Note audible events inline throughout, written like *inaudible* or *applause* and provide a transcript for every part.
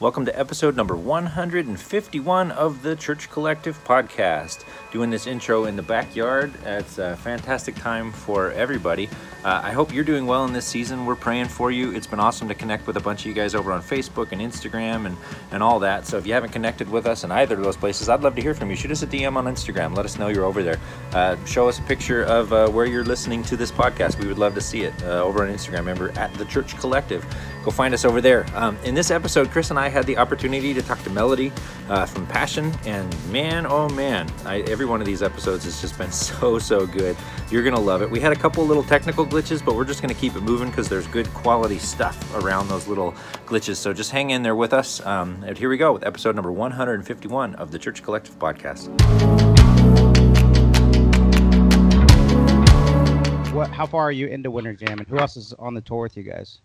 Welcome to episode number 151 of the Church Collective podcast. Doing this intro in the backyard. It's a fantastic time for everybody. Uh, I hope you're doing well in this season. We're praying for you. It's been awesome to connect with a bunch of you guys over on Facebook and Instagram and, and all that. So if you haven't connected with us in either of those places, I'd love to hear from you. Shoot us a DM on Instagram. Let us know you're over there. Uh, show us a picture of uh, where you're listening to this podcast. We would love to see it uh, over on Instagram. Remember, at the Church Collective. Go find us over there. Um, in this episode, Chris and I had the opportunity to talk to Melodie uh, from Passion, and man, oh man, I, every one of these episodes has just been *laughs* so, so good. You're going to love it. We had a couple little technical glitches, but we're just going to keep it moving because there's good quality stuff around those little glitches. So just hang in there with us. Um, and here we go with episode number 151 of the Church Collective Podcast. What? How far are you into Winter Jam, and who else is on the tour with you guys?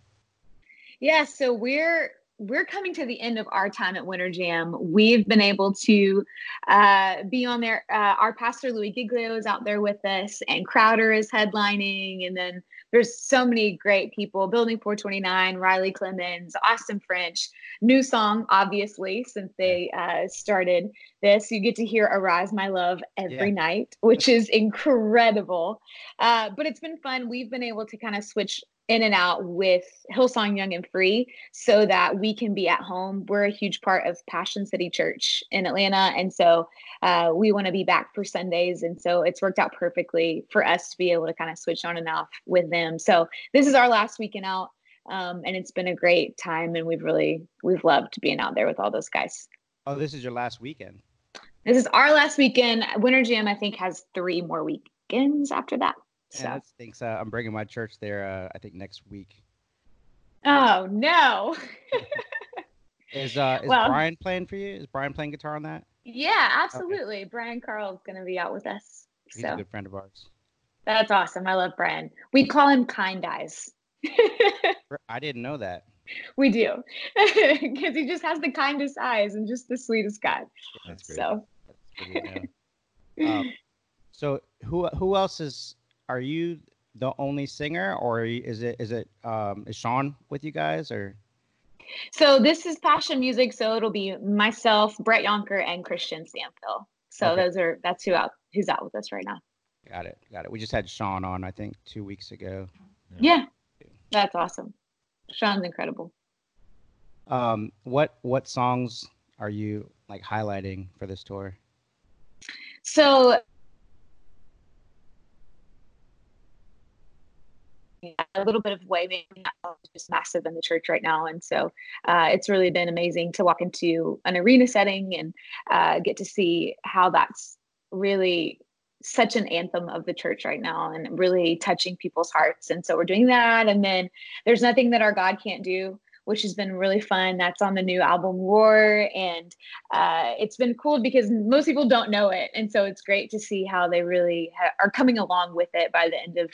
Yeah, so we're we're coming to the end of our time at Winter Jam. We've been able to uh, be on there. Uh, our pastor Louis Giglio is out there with us, and Crowder is headlining. And then there's so many great people: Building 429, Riley Clemmons, Austin French. New song, obviously, since they uh, started this. You get to hear "Arise, My Love" every yeah. night, which is incredible. Uh, but it's been fun. We've been able to kind of switch in and out with Hillsong Young and Free so that we can be at home. We're a huge part of Passion City Church in Atlanta. And so uh, we want to be back for Sundays. And so it's worked out perfectly for us to be able to kind of switch on and off with them. So this is our last weekend out. Um, and it's been a great time. And we've really, we've loved being out there with all those guys. Oh, this is your last weekend. This is our last weekend. Winter Jam, I think, has three more weekends after that. So. Yeah, thanks. Uh, I'm bringing my church there. Uh, I think next week. Oh no. *laughs* is uh is well, Brian playing for you? Is Brian playing guitar on that? Yeah, absolutely. Okay. Brian Carl is going to be out with us. He's so. a good friend of ours. That's awesome. I love Brian. We call him Kind Eyes. *laughs* I didn't know that. We do, *laughs* because he just has the kindest eyes and just the sweetest guy. That's great. So. That's um, so who who else is are you the only singer, or is it is it um, is Sean with you guys, or? So this is passion music, so it'll be myself, Brett Younker, and Kristian Stanfill. So okay. those are that's who out who's out with us right now. Got it, got it. We just had Sean on, I think, two weeks ago. Yeah, yeah. that's awesome. Sean's incredible. Um, what what songs are you like highlighting for this tour? So a little bit of waving just massive in the church right now and so uh, it's really been amazing to walk into an arena setting and uh, get to see how that's really such an anthem of the church right now and really touching people's hearts and so we're doing that and then there's nothing that our god can't do which has been really fun. That's on the new album War, and uh, it's been cool because most people don't know it, and so it's great to see how they really ha- are coming along with it by the end of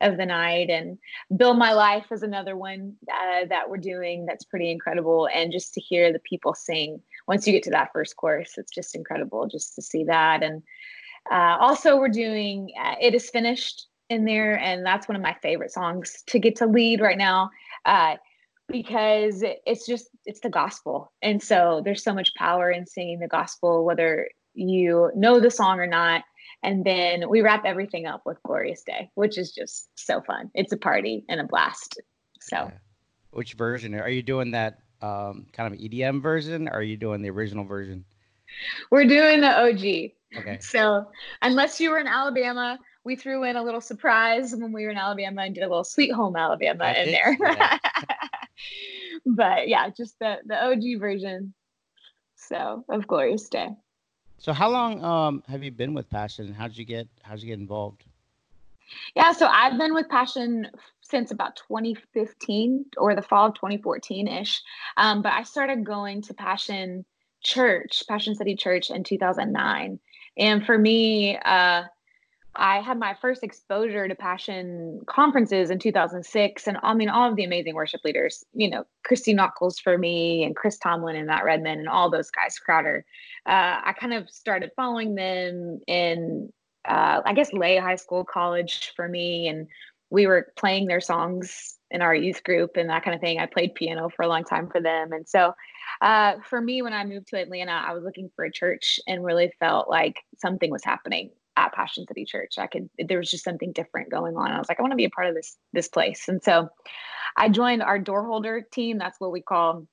of the night and build my life is another one uh, that we're doing that's pretty incredible. And just to hear the people sing once you get to that first course, it's just incredible just to see that. And uh, also we're doing uh, it is finished in there and that's one of my favorite songs to get to lead right now uh, because it's just it's the gospel. And so there's so much power in singing the gospel whether you know the song or not and then we wrap everything up with Glorious Day, which is just so fun. It's a party and a blast. So, yeah. which version are you doing? That um, kind of EDM version? Or are you doing the original version? We're doing the OG. Okay. So, unless you were in Alabama, we threw in a little surprise when we were in Alabama and did a little Sweet Home Alabama I in did, there. Yeah. *laughs* but yeah, just the the OG version. So of Glorious Day. So how long um, have you been with Passion? How did you get how did you get involved? Yeah, so I've been with Passion since about 2015 or the fall of 2014 ish. Um, but I started going to Passion Church, Passion City Church in 2009. And for me, uh, I had my first exposure to passion conferences in 2006. And I mean, all of the amazing worship leaders, you know, Christy Nockels for me and Chris Tomlin and Matt Redman and all those guys, Crowder. Uh, I kind of started following them in, uh, I guess, lay high school, college for me. And we were playing their songs in our youth group and that kind of thing. I played piano for a long time for them. And so Uh, for me, when I moved to Atlanta, I was looking for a church and really felt like something was happening at Passion City Church. I could there was just something different going on. I was like, I want to be a part of this this place. And so I joined our door holder team. That's what we call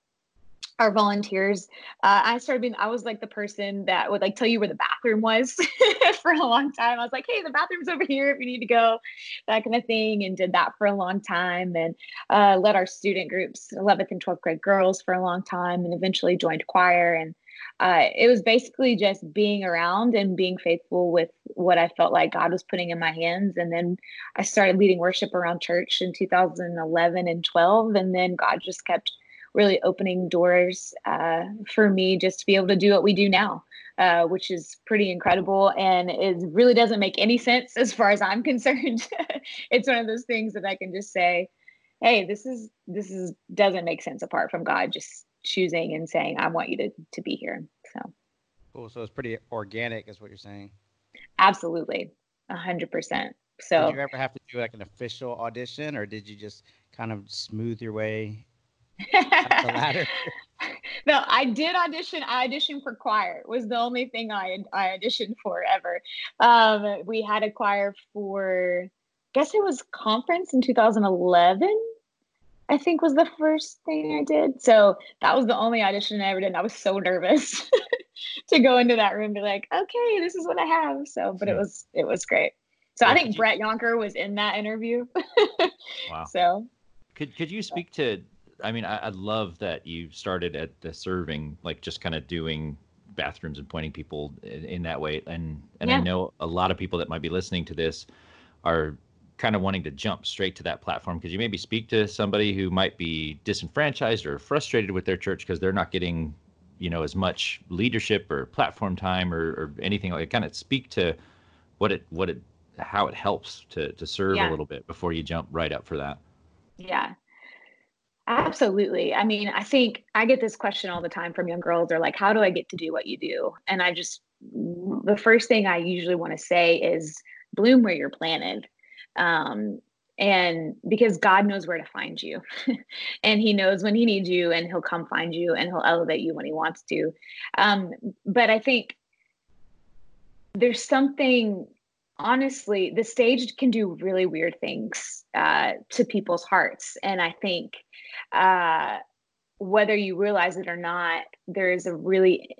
our volunteers. Uh, I started being, I was like the person that would like tell you where the bathroom was *laughs* for a long time. I was like, hey, the bathroom's over here if you need to go, that kind of thing. And did that for a long time and uh, led our student groups, 11th and 12th grade girls for a long time and eventually joined choir. And uh, it was basically just being around and being faithful with what I felt like God was putting in my hands. And then I started leading worship around church in 2011 and 12. And then God just kept really opening doors uh, for me just to be able to do what we do now. Uh, which is pretty incredible and it really doesn't make any sense as far as I'm *laughs* concerned. it's one of those things that I can just say, "Hey, this is this is doesn't make sense apart from God just choosing and saying, "I want you to to be here." So cool. So it's pretty organic, is what you're saying. Absolutely, a hundred percent. So did you ever have to do like an official audition, or did you just kind of smooth your way up the ladder? *laughs* no, I did audition. I auditioned for choir. It was the only thing I I auditioned for ever. Um, we had a choir for, I guess it was conference in 2011. I think was the first thing I did. So that was the only audition I ever did. And I was so nervous *laughs* to go into that room, be like, okay, this is what I have. So, but it was it was great. So I think Brett Younker was in that interview. *laughs* wow. So could could you speak to I mean, I, I love that you started at the serving, like just kind of doing bathrooms and pointing people in, in that way. And and yeah. I know a lot of people that might be listening to this are kind of wanting to jump straight to that platform. because you maybe speak to somebody who might be disenfranchised or frustrated with their church because they're not getting, you know, as much leadership or platform time or, or anything like? Kind of speak to what it what it how it helps to to serve yeah. a little bit before you jump right up for that. Yeah. Absolutely. I mean, I think I get this question all the time from young girls. They're like, how do I get to do what you do? And I just, the first thing I usually want to say is bloom where you're planted. Um, and because God knows where to find you *laughs* and he knows when he needs you and he'll come find you and he'll elevate you when he wants to. Um, but I think there's something honestly, the stage can do really weird things uh, to people's hearts. And I think uh, whether you realize it or not, there is a really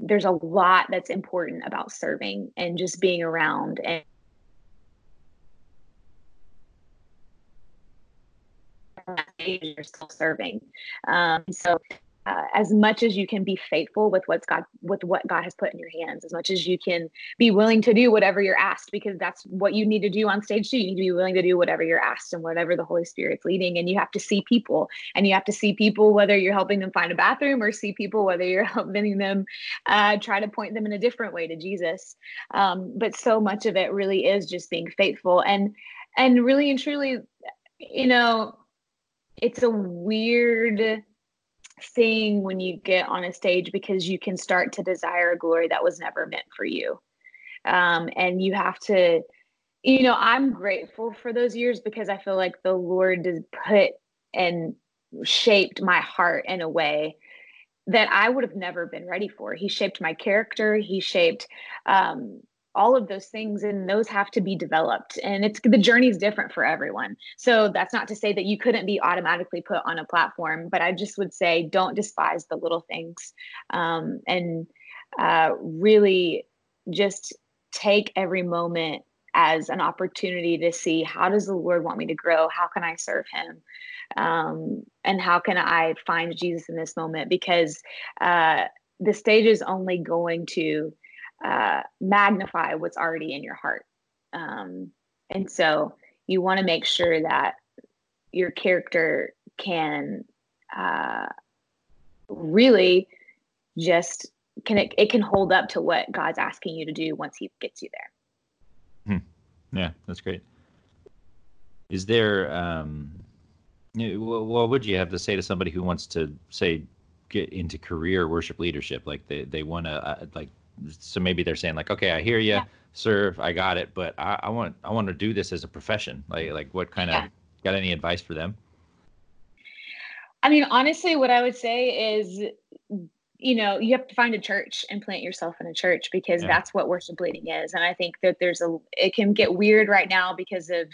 there's a lot that's important about serving and just being around and you're still serving. Um, so uh, as much as you can be faithful with what's God with what God has put in your hands, as much as you can be willing to do whatever you're asked, because that's what you need to do on stage too. You need to be willing to do whatever you're asked and whatever the Holy Spirit's leading. And you have to see people, and you have to see people whether you're helping them find a bathroom or see people whether you're *laughs* helping them uh, try to point them in a different way to Jesus. Um, but so much of it really is just being faithful and and really and truly, you know, it's a weird thing when you get on a stage because you can start to desire a glory that was never meant for you. Um, and you have to, you know, I'm grateful for those years because I feel like the Lord did put and shaped my heart in a way that I would have never been ready for. He shaped my character. He shaped um, all of those things and those have to be developed. And it's the journey is different for everyone. So that's not to say that you couldn't be automatically put on a platform but i just would say don't despise the little things. Um, and uh, really just take every moment as an opportunity to see how does the lord want me to grow? How can i serve him? Um, and how can i find jesus in this moment? Because uh, the stage is only going to uh, magnify what's already in your heart. Um, and so you want to make sure that your character can uh, really just can it, it can hold up to what God's asking you to do once He gets you there. Hmm. Yeah, that's great. Is there um, what would you have to say to somebody who wants to say get into career worship leadership? Like they they want to uh, like so maybe they're saying like, okay, I hear you, yeah. serve, I got it, but I, I, want I want to do this as a profession. Like like what kind yeah. of got any advice for them? I mean, honestly, what I would say is you know, you have to find a church and plant yourself in a church because yeah. that's what worship leading is. And I think that there's a, it can get weird right now because of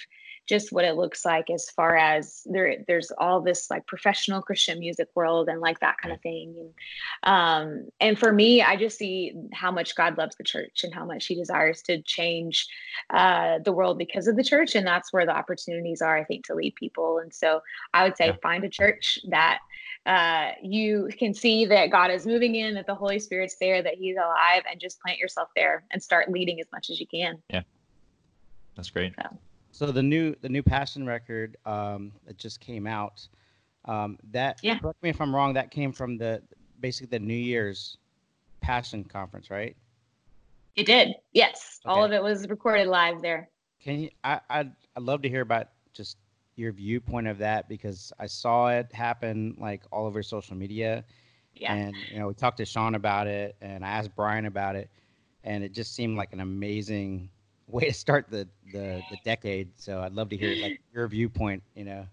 just what it looks like as far as there there's all this like professional christian music world and like that kind of thing and um and for me i just see how much god loves the church and how much he desires to change uh the world because of the church and that's where the opportunities are i think to lead people and so i would say yeah. find a church that uh, you can see that God is moving in, that the Holy Spirit's there, that He's alive, and just plant yourself there and start leading as much as you can. Yeah, that's great. So. So the new the new Passion record um, that just came out, um, that yeah. correct me if I'm wrong. That came from the basically the New Year's Passion conference, right? It did. Yes, okay. all of it was recorded live there. Can you? I I'd, I'd love to hear about just your viewpoint of that because I saw it happen like all over social media. Yeah. And you know, we talked to Sean about it, and I asked Brian about it, and it just seemed like an amazing way to start the, the the decade. So I'd love to hear like your viewpoint. You know.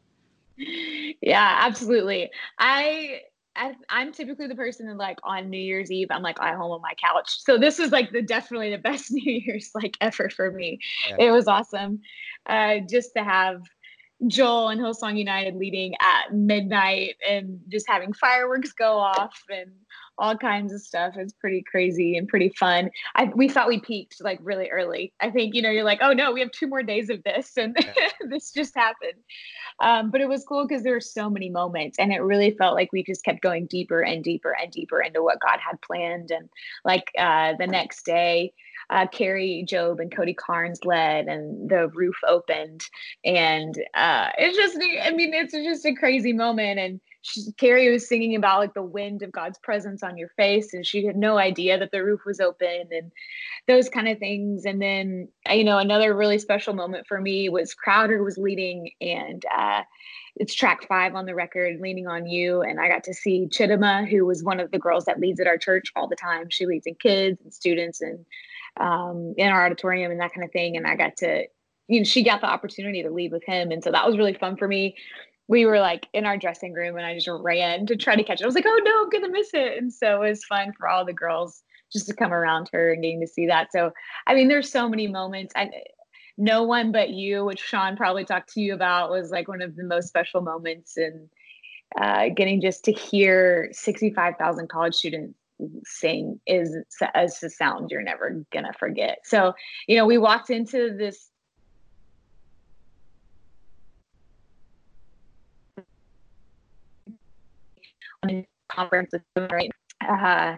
Yeah, absolutely. I I, am typically the person that like on New Year's Eve, I'm like at home on my couch. So this was like the definitely the *laughs* best New Year's like ever for me. Yeah. It was awesome, uh, just to have Joel and Hillsong United leading at midnight and just having fireworks go off and all kinds of stuff. It's pretty crazy and pretty fun. I we thought we peaked like really early. I think you know you're like, oh no, we have two more days of this, and *laughs* this just happened. Um, but it was cool because there were so many moments, and it really felt like we just kept going deeper and deeper and deeper into what God had planned. And like uh, the next day, uh, Kari Jobe and Cody Carnes led, and the roof opened, and uh, it's just, I mean, it's just a crazy moment. And she, Kari was singing about like the wind of God's presence on your face, and she had no idea that the roof was open, and those kind of things. And then, you know, another really special moment for me was Crowder was leading, and uh, it's track five on the record, Leaning on You. And I got to see Chidima, who was one of the girls that leads at our church all the time. She leads in kids and students and um, in our auditorium and that kind of thing. And I got to, you know, she got the opportunity to lead with him. And so that was really fun for me. We were like in our dressing room and I just ran to try to catch it. I was like, oh no, I'm to miss it. And so it was fun for all the girls just to come around her and getting to see that. So, I mean, there's so many moments. And no one but you, which Sean probably talked to you about, was like one of the most special moments. And uh, getting just to hear 65,000 college students sing is as a sound you're never gonna forget. So, you know, we walked into this conference right uh,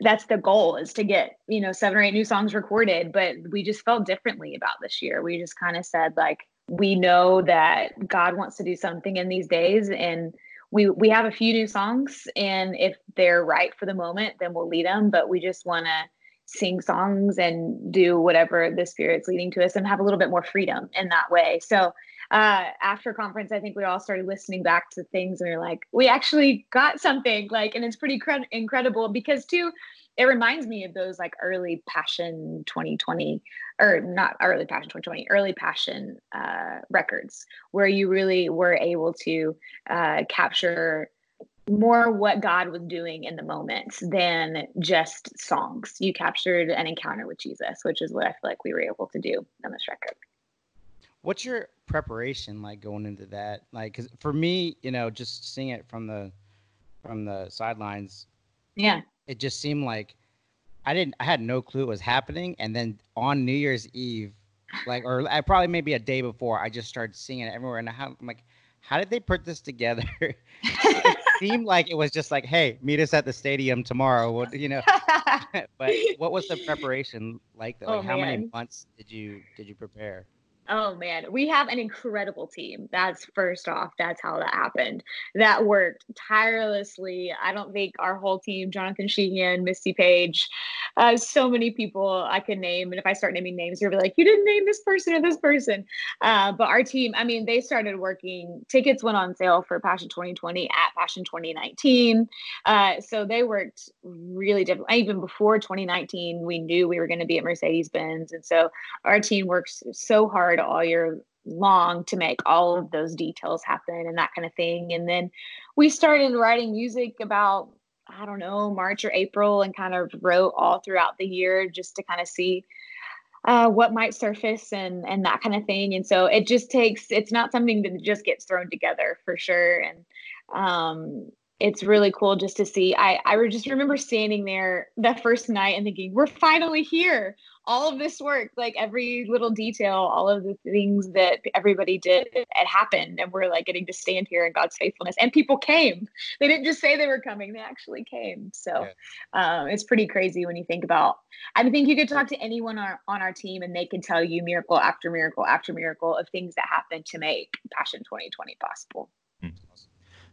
that's the goal is to get you know seven or eight new songs recorded but we just felt differently about this year. We just kind of said like we know that god wants to do something in these days and we we have a few new songs and if they're right for the moment then we'll lead them but we just want to sing songs and do whatever the spirit's leading to us and have a little bit more freedom in that way. So uh, after conference i think we all started listening back to things and we are like we actually got something like and it's pretty cre- incredible because too it reminds me of those like early passion 2020 or not early passion 2020 early passion uh, records where you really were able to uh, capture more what god was doing in the moment than just songs. You captured an encounter with jesus which is what i feel like we were able to do on this record what's your preparation like going into that like because for me you know just seeing it from the from the sidelines yeah it just seemed like I didn't I had no clue it was happening. And then on New Year's Eve, like or I probably maybe a day before, I just started seeing it everywhere. And I'm like, how did they put this together? *laughs* it seemed like it was just like, hey, meet us at the stadium tomorrow. What you know? *laughs* but what was the preparation like? Like oh, how man. many months did you did you prepare? Oh man, we have an incredible team. That's first off, that's how that happened. That worked tirelessly. I don't think our whole team, Jonathan Sheehan, Misty Page, uh, so many people I could name. And if I start naming names, you'll be like, you didn't name this person or this person. Uh, but our team, I mean, they started working, tickets went on sale for Passion 2020 at Passion 2019. Uh, so they worked really different. Even before 2019, we knew we were going to be at Mercedes Benz. And so our team works so hard all year long to make all of those details happen and that kind of thing. And then we started writing music about I don't know, March or April and kind of wrote all throughout the year just to kind of see uh, what might surface and and that kind of thing. And so it just takes it's not something that just gets thrown together for sure. And um, it's really cool just to see. I I just remember standing there that first night and thinking, we're finally here. All of this work, like every little detail, all of the things that everybody did, it happened, and we're like getting to stand here in God's faithfulness. And people came. They didn't just say they were coming; they actually came. So yeah. um, it's pretty crazy when you think about. I think you could talk to anyone on our, on our team, and they can tell you miracle after miracle after miracle of things that happened to make Passion 2020 possible. Mm-hmm.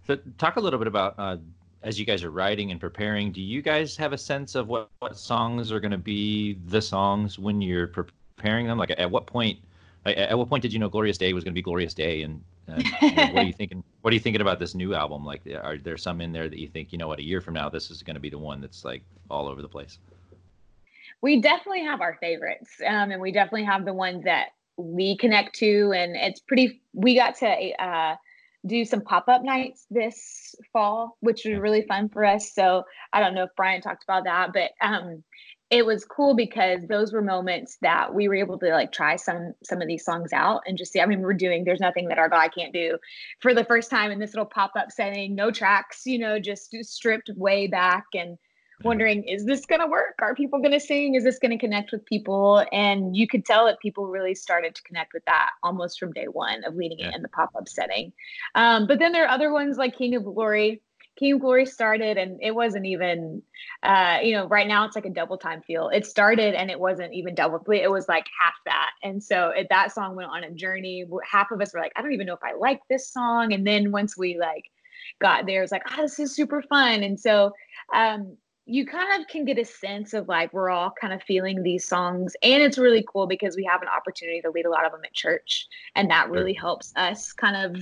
So talk a little bit about uh, as you guys are writing and preparing. Do you guys have a sense of what, what songs are going to be the songs when you're preparing them? Like at what point? At what point did you know "Glorious Day" was going to be "Glorious Day"? And, *laughs* and what are you thinking? What are you thinking about this new album? Like, are there some in there that you think, you know, what a year from now, this is going to be the one that's like all over the place? We definitely have our favorites, um, and we definitely have the ones that we connect to, and it's pretty. We got to. Uh, do some pop-up nights this fall which was really fun for us. So i don't know if brian talked about that but um it was cool because those were moments that we were able to like try some some of these songs out and just see i mean we're doing there's nothing that our god can't do for the first time in this little pop-up setting no tracks you know just stripped way back and wondering is this going to work? Are people going to sing? Is this going to connect with people? And you could tell that people really started to connect with that almost from day one of leading yeah. it in the pop-up setting. Um, but then there are other ones like king of glory. King of glory started and it wasn't even uh, you know right now it's like a double time feel. It started and it wasn't even double it was like half that. And so it, that song went on a journey. Half of us were like i don't even know if i like this song. And then once we like got there it's like oh this is super fun. And so um, you kind of can get a sense of like we're all kind of feeling these songs and it's really cool because we have an opportunity to lead a lot of them at church and that really sure. helps us kind of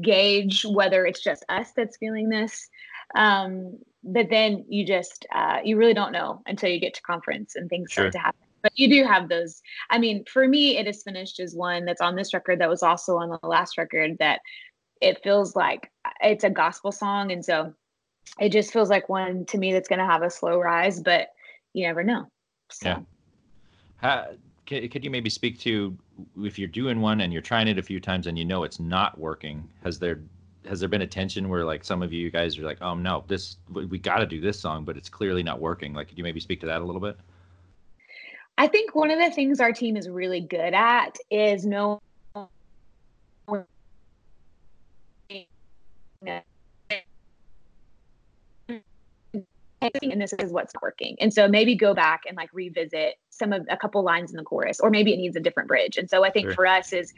gauge whether it's just us that's feeling this um, but then you just uh, you really don't know until you get to conference and things sure. start to happen but you do have those i mean for me it is finished as one that's on this record that was also on the last record that it feels like it's a gospel song and so it just feels like one to me that's going to have a slow rise, but you never know. So. Yeah. How, could, could you maybe speak to if you're doing one and you're trying it a few times and you know it's not working? Has there has there been a tension where like some of you guys are like, oh no, this we got to do this song, but it's clearly not working? Like, could you maybe speak to that a little bit? I think one of the things our team is really good at is knowing and this is what's working. And so maybe go back and like revisit some of a couple lines in the chorus, or maybe it needs a different bridge. And so I think sure. for us is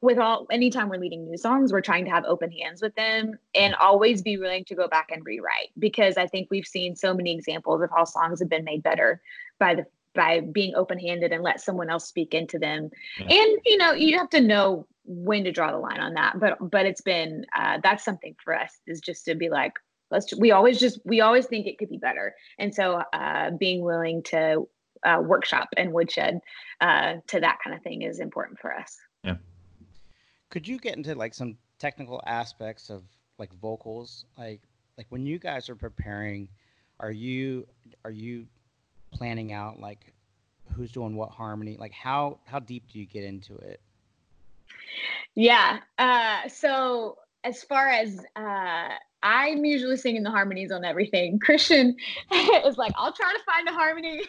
with all anytime we're leading new songs, we're trying to have open hands with them and always be willing to go back and rewrite because I think we've seen so many examples of how songs have been made better by the by being open-handed and let someone else speak into them. Yeah. And you know, you have to know when to draw the line on that. But but it's been uh, that's something for us is just to be like, let's we always just we always think it could be better. And so uh, being willing to uh, workshop and woodshed uh, to that kind of thing is important for us. Yeah. Could you get into like some technical aspects of like vocals? Like like when you guys are preparing are you are you planning out like who's doing what harmony? Like how how deep do you get into it? Yeah uh so as far as uh I'm usually singing the harmonies on everything. *laughs* Kristian is like, I'll try to find a harmony,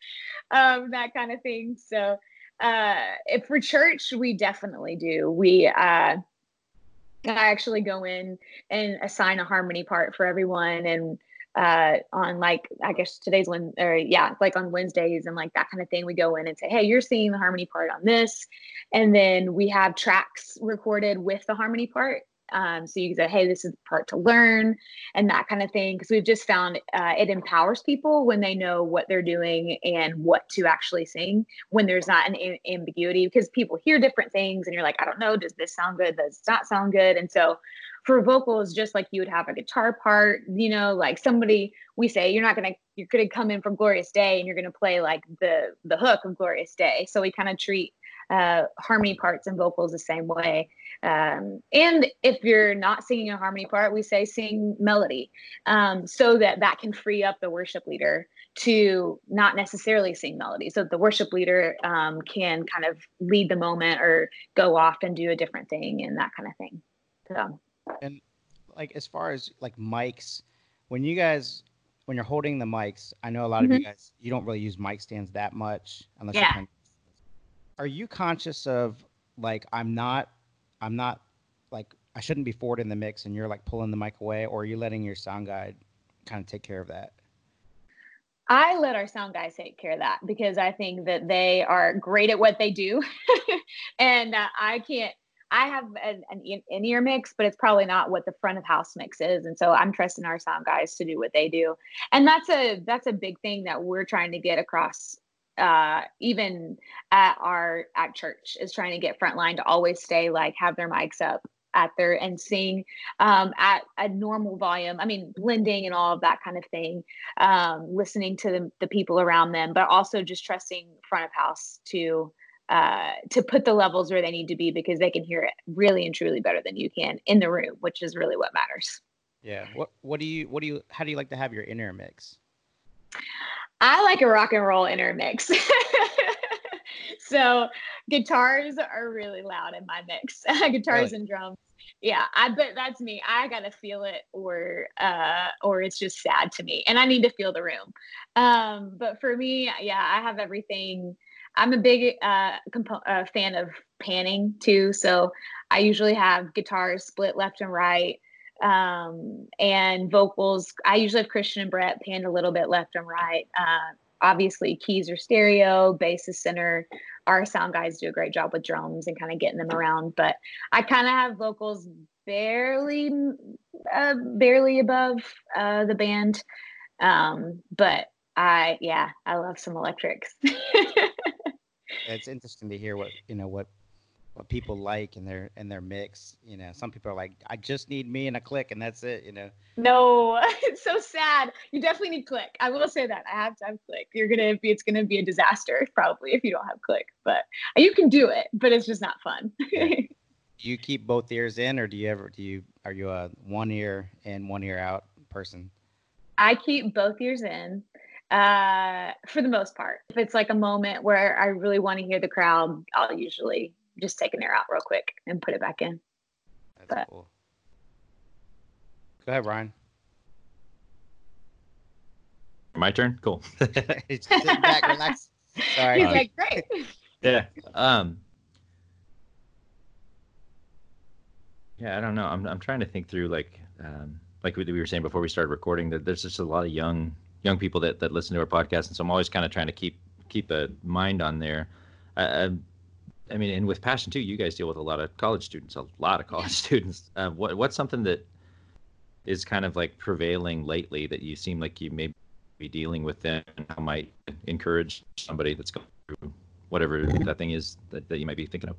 *laughs* um, that kind of thing. So, uh, if for church, we definitely do. We, uh, I actually go in and assign a harmony part for everyone, and uh, on like I guess today's one or yeah, like on Wednesdays and like that kind of thing. We go in and say, hey, you're singing the harmony part on this, and then we have tracks recorded with the harmony part um, so you can say, hey, this is the part to learn and that kind of thing. Because we've just found uh, it empowers people when they know what they're doing and what to actually sing when there's not an a- ambiguity. Because people hear different things and you're like, I don't know, does this sound good? Does not sound good? And so for vocals, just like you would have a guitar part, you know, like somebody we say you're not gonna you're gonna come in from Glorious Day and you're gonna play like the the hook of Glorious Day. So we kind of treat uh, harmony parts and vocals the same way. Um, and if you're not singing a harmony part, we say sing melody um, so that that can free up the worship leader to not necessarily sing melody. So the worship leader um, can kind of lead the moment or go off and do a different thing and that kind of thing. So, and like as far as like mics, when you guys when you're holding the mics, I know a lot mm-hmm. of you guys you don't really use mic stands that much unless yeah. you're are you conscious of like I'm not I'm not like I shouldn't be forward in the mix and you're like pulling the mic away or are you letting your sound guy kind of take care of that? I let our sound guys take care of that because I think that they are great at what they do. *laughs* and uh, I can't, I have an, an in ear mix, but it's probably not what the front of house mix is. And so I'm trusting our sound guys to do what they do. And that's a, that's a big thing that we're trying to get across uh even at our at church is trying to get frontline to always stay like have their mics up at their and sing um, at a normal volume. I mean, blending and all of that kind of thing, um, listening to the, the people around them, but also just trusting front of house to uh, to put the levels where they need to be because they can hear it really and truly better than you can in the room, which is really what matters. Yeah. What What do you What do you How do you like to have your in-ear mix? I like a rock and roll in-ear mix. *laughs* so guitars are really loud in my mix. *laughs* guitars really? and drums. Yeah, I bet that's me. I gotta feel it, or uh, or it's just sad to me, and I need to feel the room. Um, but for me, yeah, I have everything. I'm a big uh, compo- uh, fan of panning too, so I usually have guitars split left and right um, and vocals. I usually have Kristian and Brett panned a little bit left and right. Uh, obviously, keys are stereo, bass is center. Our sound guys do a great job with drums and kind of getting them around. But I kind of have vocals barely, uh, barely above uh, the band. Um, but I, yeah, I love some electrics. *laughs* it's interesting to hear what you know what what people like in their in their mix. You know, some people are like, I just need me and a click, and that's it. You know. No, *laughs* it's so sad. You definitely need click. I will say that I have to have click. You're gonna be. It's gonna be a disaster probably if you don't have click. But you can do it, but it's just not fun. *laughs* do you keep both ears in, or do you ever do you are you a one ear in, one ear out person? I keep both ears in uh, for the most part. If it's like a moment where I really want to hear the crowd, I'll usually just take an air out real quick and put it back in. That's but, cool. Go ahead, Ryan. My turn. Cool. *laughs* He's sitting back, *laughs* relax. Sorry. He's like, great. *laughs* Yeah. Um. Yeah, I don't know. I'm I'm trying to think through like um like we were saying before we started recording that there's just a lot of young young people that that listen to our podcast, and so I'm always kind of trying to keep keep a mind on there. I, I mean, and with passion too, you guys deal with a lot of college students, a lot of college *laughs* students. Uh, what what's something that is kind of like prevailing lately that you seem like you may be dealing with them, and how might encourage somebody that's going through whatever that thing is that, that you might be thinking of?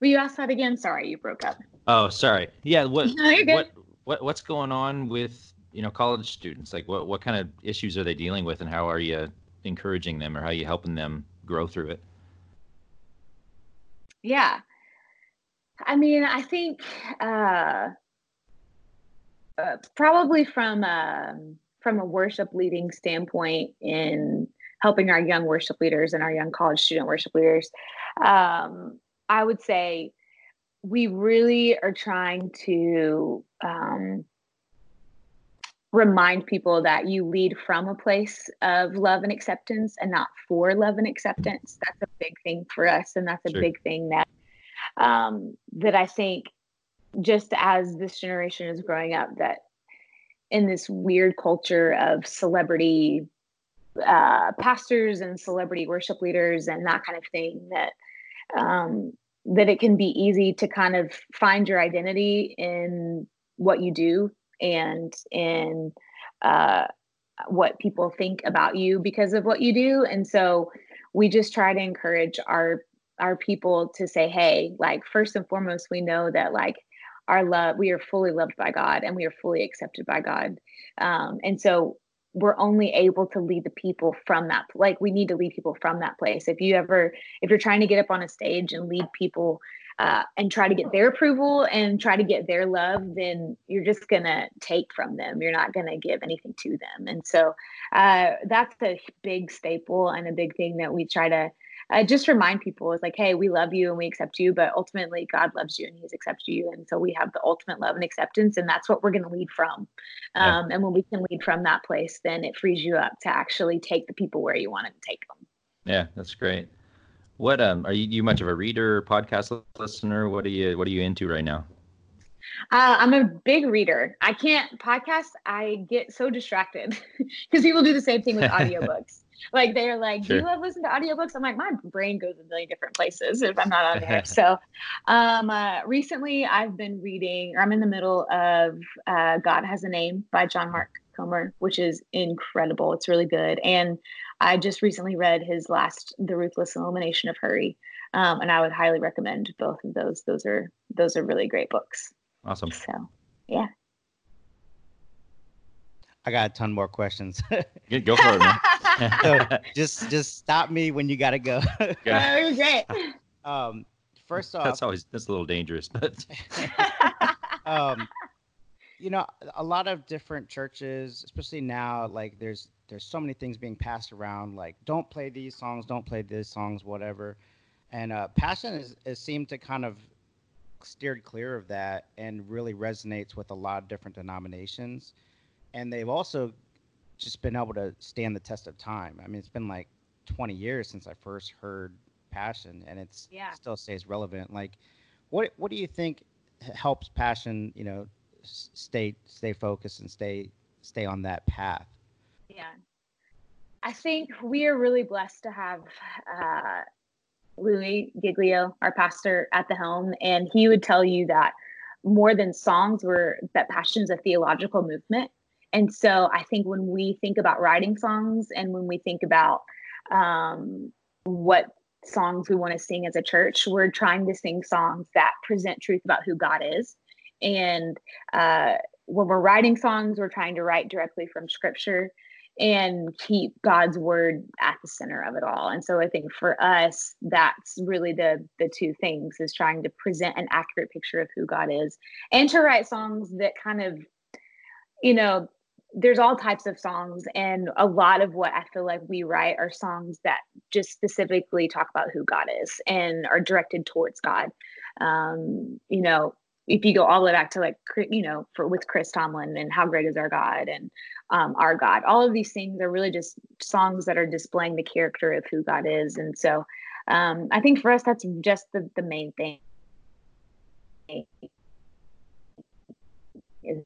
Will you ask that again? Sorry, you broke up. Oh, sorry. Yeah. *laughs* What what what what's going on with you know college students? Like, what what kind of issues are they dealing with, and how are you encouraging them, or how are you helping them grow through it? Yeah. I mean i think uh, uh probably from um, from a worship leading standpoint in helping our young worship leaders and our young college student worship leaders um, i would say we really are trying to um, remind people that you lead from a place of love and acceptance and not for love and acceptance. That's a big thing for us, and that's a sure. big thing that um, that I think just as this generation is growing up, that in this weird culture of celebrity uh, pastors and celebrity worship leaders and that kind of thing, that um, that it can be easy to kind of find your identity in what you do and in uh, what people think about you because of what you do. And so we just try to encourage our our people to say, hey, like first and foremost, we know that like our love, we are fully loved by God and we are fully accepted by God. Um, and so we're only able to lead the people from that like we need to lead people from that place if you ever if you're trying to get up on a stage and lead people uh, and try to get their approval and try to get their love, then you're just gonna take from them. You're not gonna give anything to them. And so uh, that's a big staple and a big thing that we try to uh, just remind people is like, hey, we love you and we accept you, but ultimately God loves you and He's accepted you, and so we have the ultimate love and acceptance, and that's what we're going to lead from. Um, yeah. And when we can lead from that place, then it frees you up to actually take the people where you want to take them. Yeah, that's great. What um are you, you much of a reader, podcast listener? What are you What are you into right now? Uh, I'm a big reader. I can't podcast. I get so distracted *laughs* because people do the same thing with *laughs* audiobooks. Like they're like, sure. "Do you love listening to audiobooks?" I'm like, my brain goes a million different places if I'm not on there. *laughs* so, um, uh, recently I've been reading, or I'm in the middle of uh, "God Has a Name" by John Mark Comer, which is incredible. It's really good, and I just recently read his last, "The Ruthless Elimination of Hurry," um, and I would highly recommend both of those. Those are those are really great books. Awesome. So, yeah. I got a ton more questions. *laughs* go for it, man. *laughs* so just just stop me when you gotta go. yeah. Oh, great. Um, first off, that's always that's a little dangerous, but *laughs* um, you know, a lot of different churches, especially now, like there's there's so many things being passed around, like don't play these songs, don't play these songs, whatever. And uh, passion is, is seemed to kind of steered clear of that and really resonates with a lot of different denominations and they've also just been able to stand the test of time. I mean, it's been like 20 years since I first heard Passion, and it's yeah. still stays relevant. Like, what what do you think helps Passion, you know, stay stay focused and stay stay on that path? Yeah, I think we are really blessed to have. Uh, Louis Giglio, our pastor at the helm, and he would tell you that more than songs were that passion's a theological movement and so I think when we think about writing songs and when we think about um, what songs we want to sing as a church, we're trying to sing songs that present truth about who God is. And uh, when we're writing songs, we're trying to write directly from scripture and keep God's word at the center of it all. And so I think for us, that's really the the two things is trying to present an accurate picture of who God is and to write songs that kind of, you know, there's all types of songs and a lot of what i feel like we write are songs that just specifically talk about who god is and are directed towards god. Um, you know if you go all the way back to like you know for with chris tomlin and how great is our god and um, our god all of these things are really just songs that are displaying the character of who god is. And so um, i think for us that's just the, the main thing. Is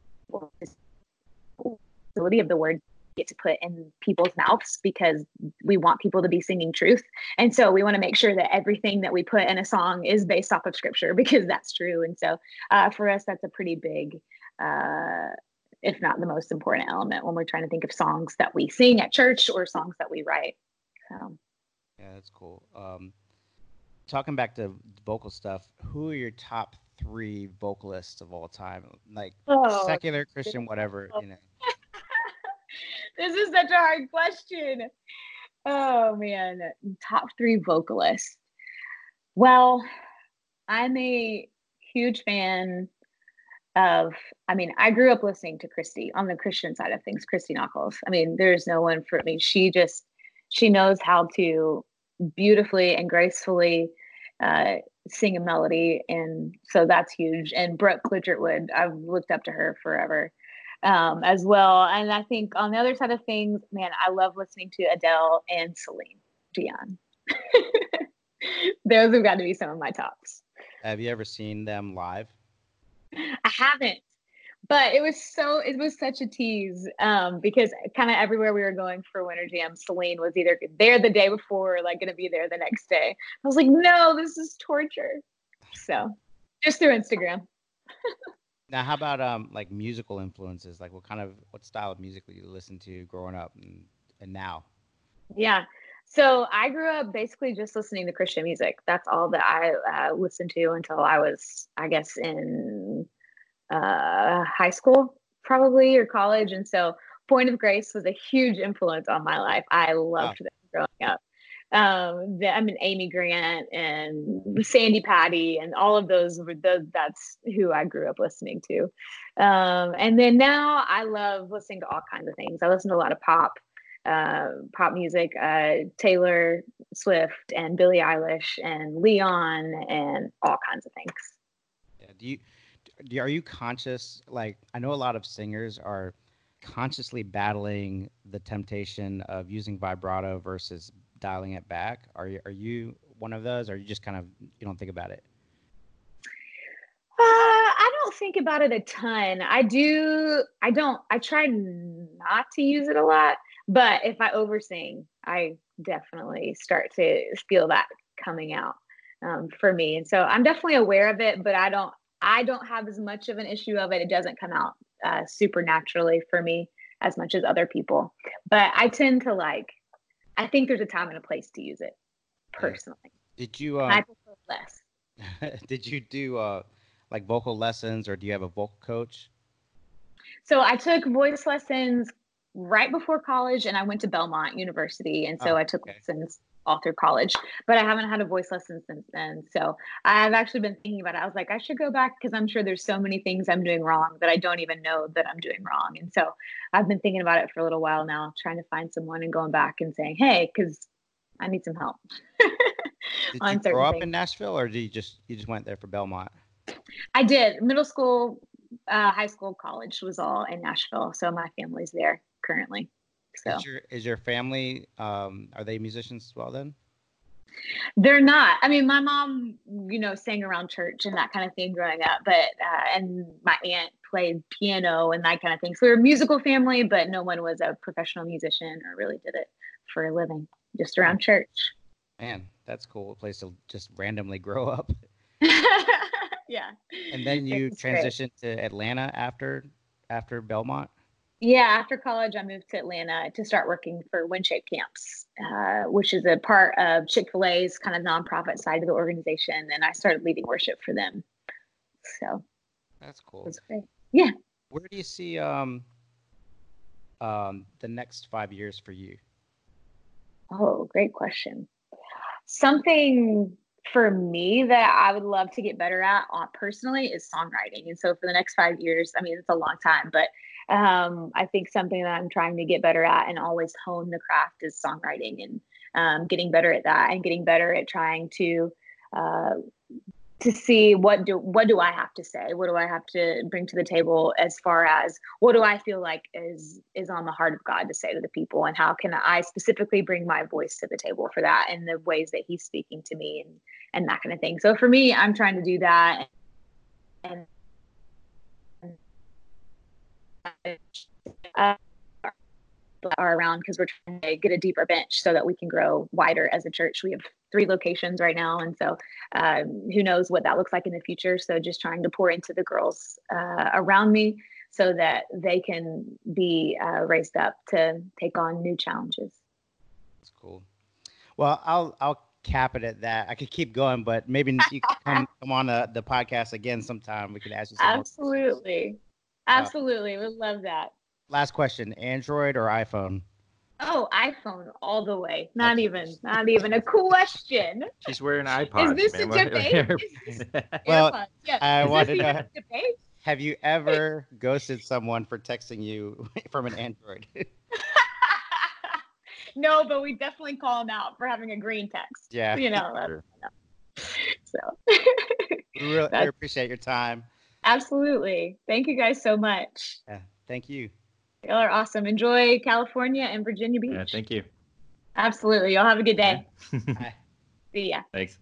of the word get to put in people's mouths because we want people to be singing truth. And so we want to make sure that everything that we put in a song is based off of scripture *laughs* because that's true. And so uh, for us, that's a pretty big, uh, if not the most important element when we're trying to think of songs that we sing at church or songs that we write. So, yeah, that's cool. Um, talking back to vocal stuff, who are your top three vocalists of all time? Like oh, secular, Christian, whatever, you know this is such a hard question. Oh man, top three vocalists. Well, I'm a huge fan of I mean, I grew up listening to Christy on the Christian side of things, Christy Nockels. I mean, there's no one for me. She just she knows how to beautifully and gracefully uh, sing a melody, and so that's huge. And Brooke Ligertwood, I've looked up to her forever um, as well. And I think on the other side of things, man, I love listening to Adele and Celine Dion. *laughs* Those have got to be some of my tops. Have you ever seen them live? I haven't, but it was so it was such a tease um, because kind of everywhere we were going for Winter Jam, Celine was either there the day before or like going to be there the next day. I was like, no, this is torture. So just through Instagram. *laughs* Now, how about um like musical influences? Like, what kind of what style of music did you listen to growing up and, and now? Yeah, so I grew up basically just listening to Christian music. That's all that I uh, listened to until I was, I guess, in uh, high school, probably or college. And so, Point of Grace was a huge influence on my life. I loved wow. them growing up. Um, the, I mean, Amy Grant and Sandi Patty and all of those, were those that's who I grew up listening to. Um, and then now I love listening to all kinds of things. I listen to a lot of pop, uh, pop music, uh, Taylor Swift and Billie Eilish and Leon and all kinds of things. Yeah. Do you, do, are you conscious? Like, I know a lot of singers are consciously battling the temptation of using vibrato versus dialing it back. Are you, are you one of those? Or you just kind of, you don't think about it? Uh, I don't think about it a ton. I do. I don't. I try not to use it a lot, but if I oversing, I definitely start to feel that coming out um, for me. And so I'm definitely aware of it, but I don't. I don't have as much of an issue of it. It doesn't come out uh, supernaturally for me as much as other people. But I tend to like. I think there's a time and a place to use it, personally. Did you? Uh, I prefer less. *laughs* did you do uh, like vocal lessons, or do you have a vocal coach? So I took voice lessons right before college, and I went to Belmont University, and so Oh, I took okay. lessons all through college. But I haven't had a voice lesson since then. So I've actually been thinking about it. I was like, I should go back because I'm sure there's so many things I'm doing wrong that I don't even know that I'm doing wrong. And so I've been thinking about it for a little while now, trying to find someone and going back and saying, hey, because I need some help. *laughs* Did you grow up things. in Nashville, or did you just you just went there for Belmont? I did middle school, uh, high school, college was all in Nashville. So my family's there currently. So Is your is your family um are they musicians as well then? they're not. I mean, my mom, you know, sang around church and that kind of thing growing up, but uh, and my aunt played piano and that kind of thing. So we're a musical family, but no one was a professional musician or really did it for a living, just around church. Man, that's cool. A place to just randomly grow up. *laughs* *laughs* yeah. And then you It's great. transitioned to Atlanta after after Belmont. Yeah, after college, I moved to Atlanta to start working for WinShape Camps, uh, which is a part of Chick fil A's kind of nonprofit side of the organization. And I started leading worship for them. So That's cool. was great. Yeah. Where do you see um um the next five years for you? Oh, great question. Something for me that I would love to get better at uh, personally is songwriting. And so for the next five years, I mean, it's a long time, but um, I think something that I'm trying to get better at and always hone the craft is songwriting and um, getting better at that and getting better at trying to uh, to see what do what do I have to say? What do I have to bring to the table as far as what do I feel like is is on the heart of God to say to the people and how can I specifically bring my voice to the table for that and the ways that he's speaking to me and and that kind of thing. So for me, I'm trying to do that and, and uh, are around because we're trying to get a deeper bench so that we can grow wider as a church. We have three locations right now, and so um, who knows what that looks like in the future. So just trying to pour into the girls uh, around me so that they can be uh, raised up to take on new challenges. That's cool. Well, I'll I'll cap it at that. I could keep going, but maybe you *laughs* can come, come on the, the podcast again sometime. We could ask you some more. Absolutely, absolutely, would love that. Last question: Android or iPhone? Oh, iPhone all the way. Not Okay. even, not even a question. She's wearing iPods. this a debate? Is this- *laughs* Well, AirPods, yes. I Is this wanted to even know- a debate? Have you ever ghosted someone for texting you *laughs* from an Android? *laughs* no, but we definitely call them out for having a green text. yeah. You know, Sure. so We really, we appreciate your time. Absolutely. Thank you guys so much. Yeah. Thank you. Y'all are awesome. Enjoy California and Virginia Beach. Yeah, thank you. Absolutely. Y'all have a good day. *laughs* Bye. See ya. Thanks.